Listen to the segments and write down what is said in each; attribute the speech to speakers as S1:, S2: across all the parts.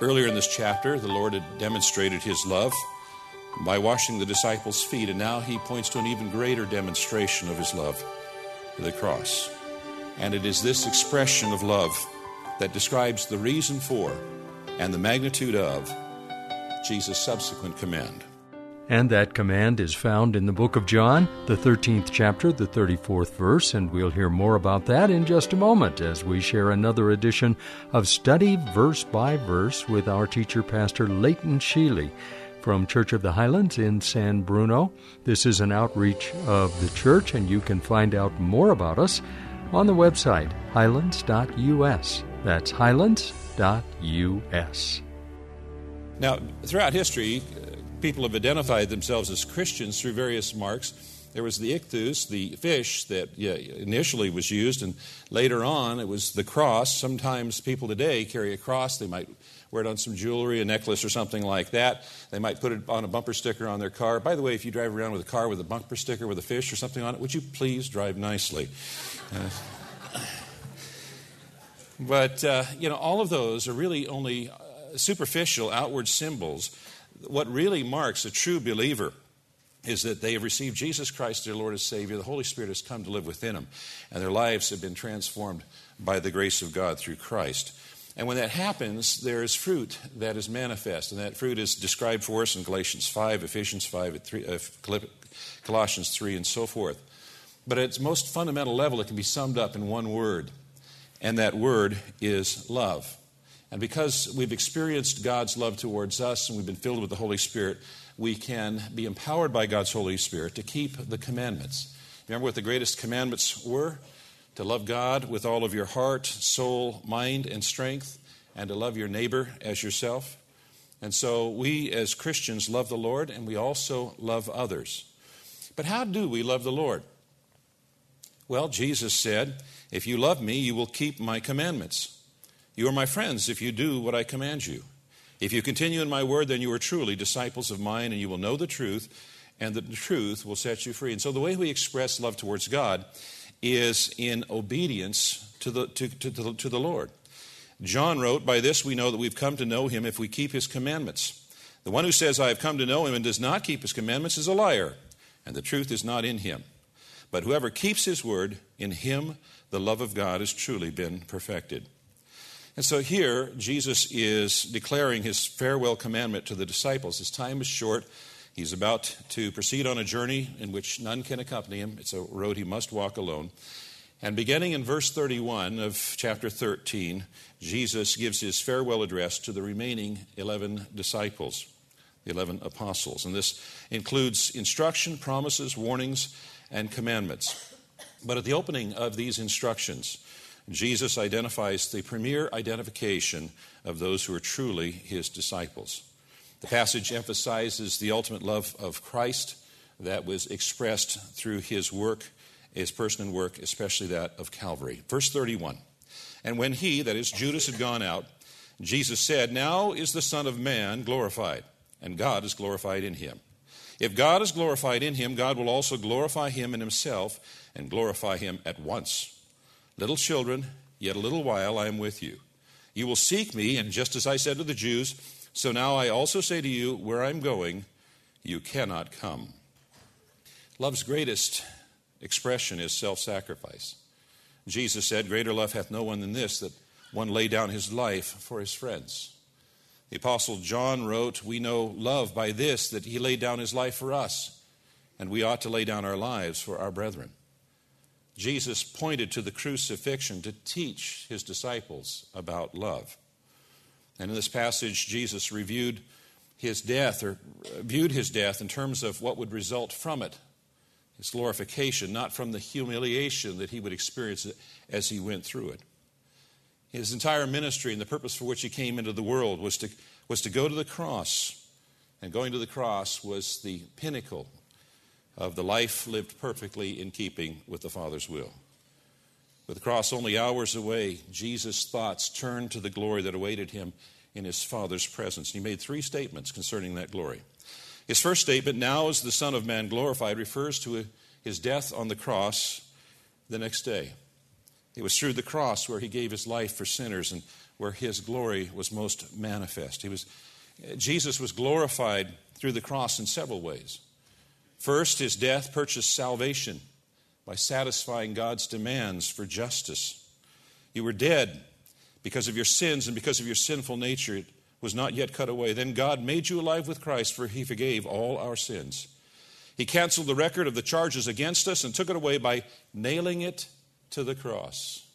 S1: Earlier in this chapter, the Lord had demonstrated his love by washing the disciples' feet, and now he points to an even greater demonstration of his love the cross. And it is this expression of love that describes the reason for and the magnitude of Jesus' subsequent command.
S2: And that command is found in the book of John, the 13th chapter, the 34th verse, and we'll hear more about that in just a moment as we share another edition of Study Verse by Verse with our teacher, Pastor Leighton Sheely from Church of the Highlands in San Bruno. This is an outreach of the church, and you can find out more about us on the website highlands.us. That's highlands.us.
S1: Now, throughout history, people have identified themselves as Christians through various marks. There was the ichthus, the fish that yeah, initially was used, and later on it was the cross. Sometimes people today carry a cross. They might wear it on some jewelry, a necklace, or something like that. They might put it on a bumper sticker on their car. By the way, if you drive around with a car with a bumper sticker with a fish or something on it, would you please drive nicely? Uh, but, uh, you know, all of those are really only uh, superficial, outward symbols what really marks a true believer is that they have received Jesus Christ, their Lord and Savior. The Holy Spirit has come to live within them, and their lives have been transformed by the grace of God through Christ. And when that happens, there is fruit that is manifest, and that fruit is described for us in Galatians 5, Ephesians 5, 3, uh, Colossians 3, and so forth. But at its most fundamental level, it can be summed up in one word, and that word is love. And because we've experienced God's love towards us and we've been filled with the Holy Spirit, we can be empowered by God's Holy Spirit to keep the commandments. Remember what the greatest commandments were? To love God with all of your heart, soul, mind, and strength, and to love your neighbor as yourself. And so we as Christians love the Lord and we also love others. But how do we love the Lord? Well, Jesus said, If you love me, you will keep my commandments. You are my friends if you do what I command you. If you continue in my word, then you are truly disciples of mine, and you will know the truth, and the truth will set you free. And so the way we express love towards God is in obedience to the, to, to, to, to the Lord. John wrote, By this we know that we've come to know him if we keep his commandments. The one who says, I have come to know him and does not keep his commandments is a liar, and the truth is not in him. But whoever keeps his word, in him the love of God has truly been perfected. And so here, Jesus is declaring his farewell commandment to the disciples. His time is short. He's about to proceed on a journey in which none can accompany him. It's a road he must walk alone. And beginning in verse 31 of chapter 13, Jesus gives his farewell address to the remaining 11 disciples, the 11 apostles. And this includes instruction, promises, warnings, and commandments. But at the opening of these instructions, Jesus identifies the premier identification of those who are truly his disciples. The passage emphasizes the ultimate love of Christ that was expressed through his work, his person and work, especially that of Calvary. Verse 31 And when he, that is Judas, had gone out, Jesus said, Now is the Son of Man glorified, and God is glorified in him. If God is glorified in him, God will also glorify him in himself and glorify him at once. Little children, yet a little while I am with you. You will seek me, and just as I said to the Jews, so now I also say to you, where I'm going, you cannot come. Love's greatest expression is self sacrifice. Jesus said, Greater love hath no one than this, that one lay down his life for his friends. The Apostle John wrote, We know love by this, that he laid down his life for us, and we ought to lay down our lives for our brethren. Jesus pointed to the crucifixion to teach his disciples about love. And in this passage, Jesus reviewed his death, or viewed his death in terms of what would result from it his glorification, not from the humiliation that he would experience as he went through it. His entire ministry and the purpose for which he came into the world was to, was to go to the cross. And going to the cross was the pinnacle of the life lived perfectly in keeping with the Father's will. With the cross only hours away, Jesus' thoughts turned to the glory that awaited him in his Father's presence. He made three statements concerning that glory. His first statement, now is the Son of Man glorified, refers to his death on the cross the next day. It was through the cross where he gave his life for sinners and where his glory was most manifest. He was, Jesus was glorified through the cross in several ways. First, his death purchased salvation by satisfying God's demands for justice. You were dead because of your sins and because of your sinful nature. It was not yet cut away. Then God made you alive with Christ, for he forgave all our sins. He canceled the record of the charges against us and took it away by nailing it to the cross.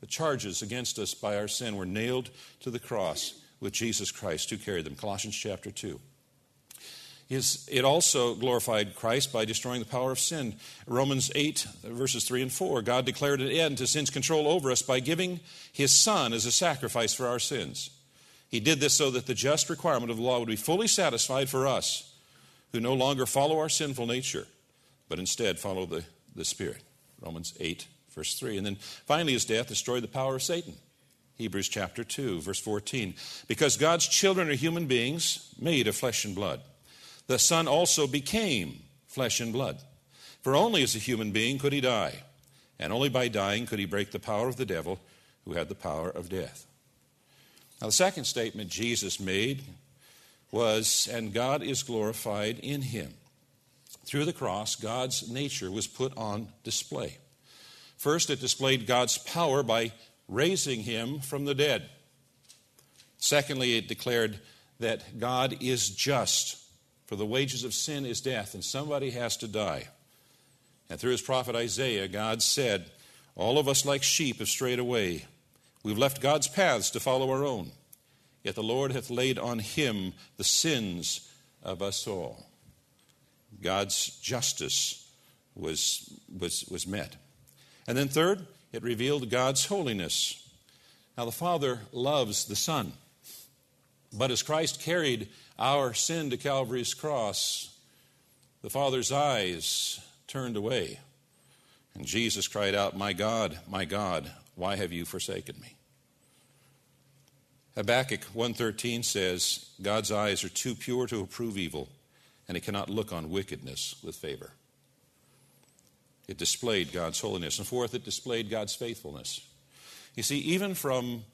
S1: The charges against us by our sin were nailed to the cross with Jesus Christ who carried them. Colossians chapter 2 it also glorified Christ by destroying the power of sin. Romans 8, verses 3 and 4, God declared an end to sin's control over us by giving his Son as a sacrifice for our sins. He did this so that the just requirement of the law would be fully satisfied for us who no longer follow our sinful nature, but instead follow the, the Spirit. Romans 8, verse 3. And then finally, his death destroyed the power of Satan. Hebrews chapter 2, verse 14. Because God's children are human beings made of flesh and blood the Son also became flesh and blood. For only as a human being could he die, and only by dying could he break the power of the devil who had the power of death. Now, the second statement Jesus made was, and God is glorified in him. Through the cross, God's nature was put on display. First, it displayed God's power by raising him from the dead. Secondly, it declared that God is just for the wages of sin is death, and somebody has to die. And through his prophet Isaiah, God said, All of us like sheep have strayed away. We've left God's paths to follow our own. Yet the Lord hath laid on him the sins of us all. God's justice was, was, was met. And then, third, it revealed God's holiness. Now, the Father loves the Son. But as Christ carried our sin to Calvary's cross, the Father's eyes turned away. And Jesus cried out, My God, my God, why have you forsaken me? Habakkuk 1:13 says, God's eyes are too pure to approve evil, and he cannot look on wickedness with favor. It displayed God's holiness. And fourth, it displayed God's faithfulness. You see, even from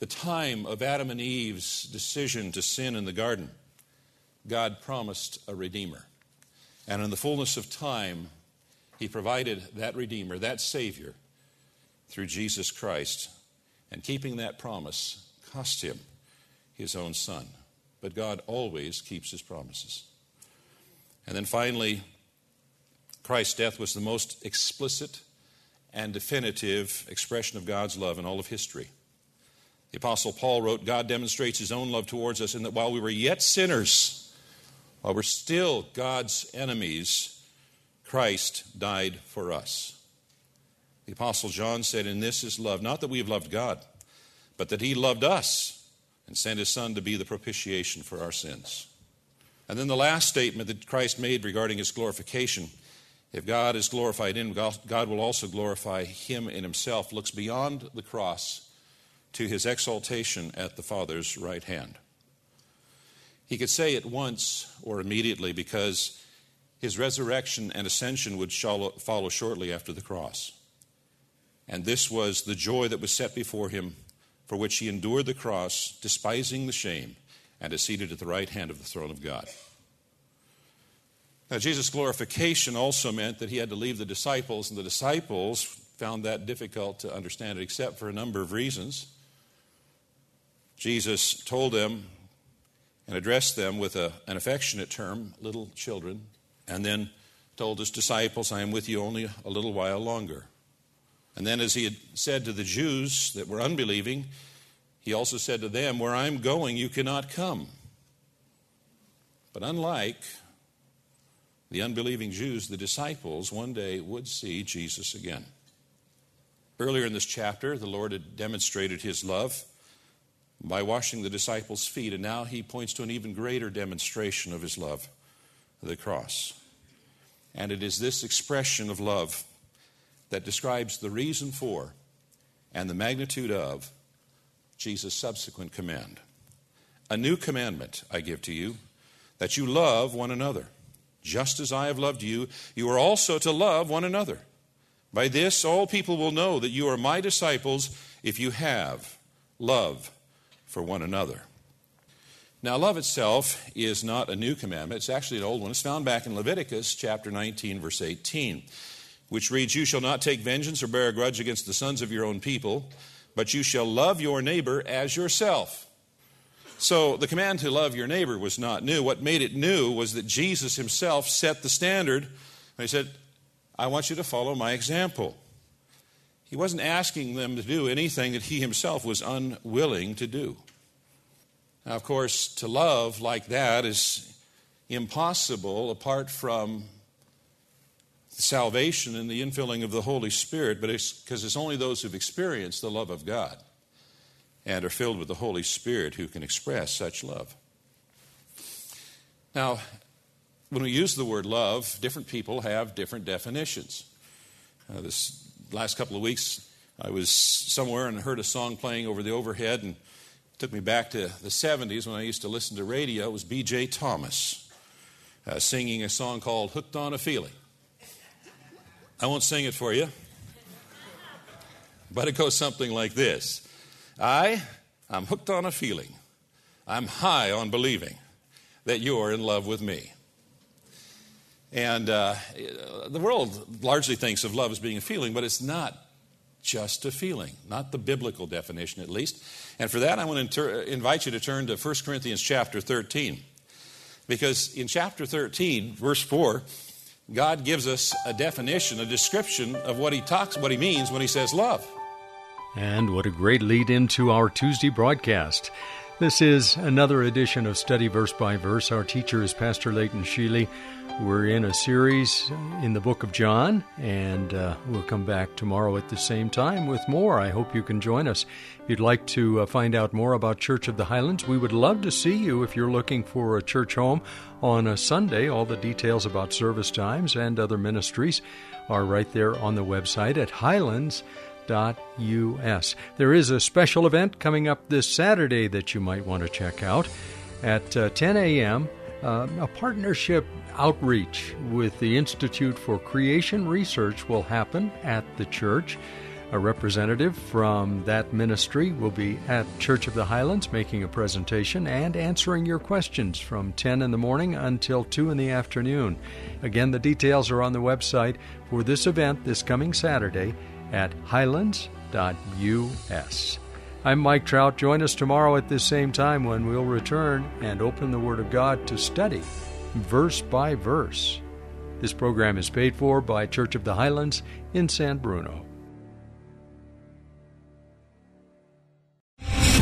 S1: the time of Adam and Eve's decision to sin in the garden, God promised a Redeemer. And in the fullness of time, He provided that Redeemer, that Savior, through Jesus Christ. And keeping that promise cost Him His own Son. But God always keeps His promises. And then finally, Christ's death was the most explicit and definitive expression of God's love in all of history. The Apostle Paul wrote, God demonstrates his own love towards us in that while we were yet sinners, while we're still God's enemies, Christ died for us. The Apostle John said, In this is love, not that we have loved God, but that he loved us and sent his Son to be the propitiation for our sins. And then the last statement that Christ made regarding his glorification if God is glorified in him, God will also glorify him in himself, looks beyond the cross to his exaltation at the Father's right hand. He could say it once or immediately because his resurrection and ascension would follow shortly after the cross. And this was the joy that was set before him, for which he endured the cross, despising the shame, and is seated at the right hand of the throne of God. Now, Jesus' glorification also meant that he had to leave the disciples, and the disciples found that difficult to understand, except for a number of reasons. Jesus told them and addressed them with a, an affectionate term, little children, and then told his disciples, I am with you only a little while longer. And then, as he had said to the Jews that were unbelieving, he also said to them, Where I'm going, you cannot come. But unlike the unbelieving Jews, the disciples one day would see Jesus again. Earlier in this chapter, the Lord had demonstrated his love by washing the disciples' feet, and now he points to an even greater demonstration of his love the cross. And it is this expression of love that describes the reason for and the magnitude of Jesus' subsequent command. A new commandment I give to you, that you love one another. Just as I have loved you, you are also to love one another. By this, all people will know that you are my disciples if you have love for one another. Now, love itself is not a new commandment. It's actually an old one. It's found back in Leviticus chapter 19, verse 18, which reads, You shall not take vengeance or bear a grudge against the sons of your own people, but you shall love your neighbor as yourself. So the command to love your neighbor was not new. What made it new was that Jesus himself set the standard. He said, I want you to follow my example. He wasn't asking them to do anything that he himself was unwilling to do. Now, of course, to love like that is impossible apart from salvation and the infilling of the Holy Spirit, but it's because it's only those who've experienced the love of God and are filled with the Holy Spirit who can express such love. Now, when we use the word love, different people have different definitions. Uh, this last couple of weeks, I was somewhere and heard a song playing over the overhead, and took me back to the 70s when I used to listen to radio. It was B.J. Thomas uh, singing a song called Hooked on a Feeling. I won't sing it for you, but it goes something like this "I, I am hooked on a feeling. I'm high on believing that you're in love with me. And uh, the world largely thinks of love as being a feeling, but it's not just a feeling, not the biblical definition at least. And for that, I want to inter- invite you to turn to 1 Corinthians chapter 13. Because in chapter 13, verse 4, God gives us a definition, a description of what he talks, what he means when he says love.
S2: And what a great lead into our Tuesday broadcast. This is another edition of Study Verse by Verse. Our teacher is Pastor Leighton Sheely. We're in a series in the book of John, and uh, we'll come back tomorrow at the same time with more. I hope you can join us. If you'd like to uh, find out more about Church of the Highlands, we would love to see you if you're looking for a church home on a Sunday. All the details about service times and other ministries are right there on the website at highlands.us. There is a special event coming up this Saturday that you might want to check out at uh, 10 a.m. Uh, a partnership outreach with the Institute for Creation Research will happen at the church. A representative from that ministry will be at Church of the Highlands making a presentation and answering your questions from 10 in the morning until 2 in the afternoon. Again, the details are on the website for this event this coming Saturday at highlands.us. I'm Mike Trout. Join us tomorrow at this same time when we'll return and open the Word of God to study verse by verse. This program is paid for by Church of the Highlands in San Bruno.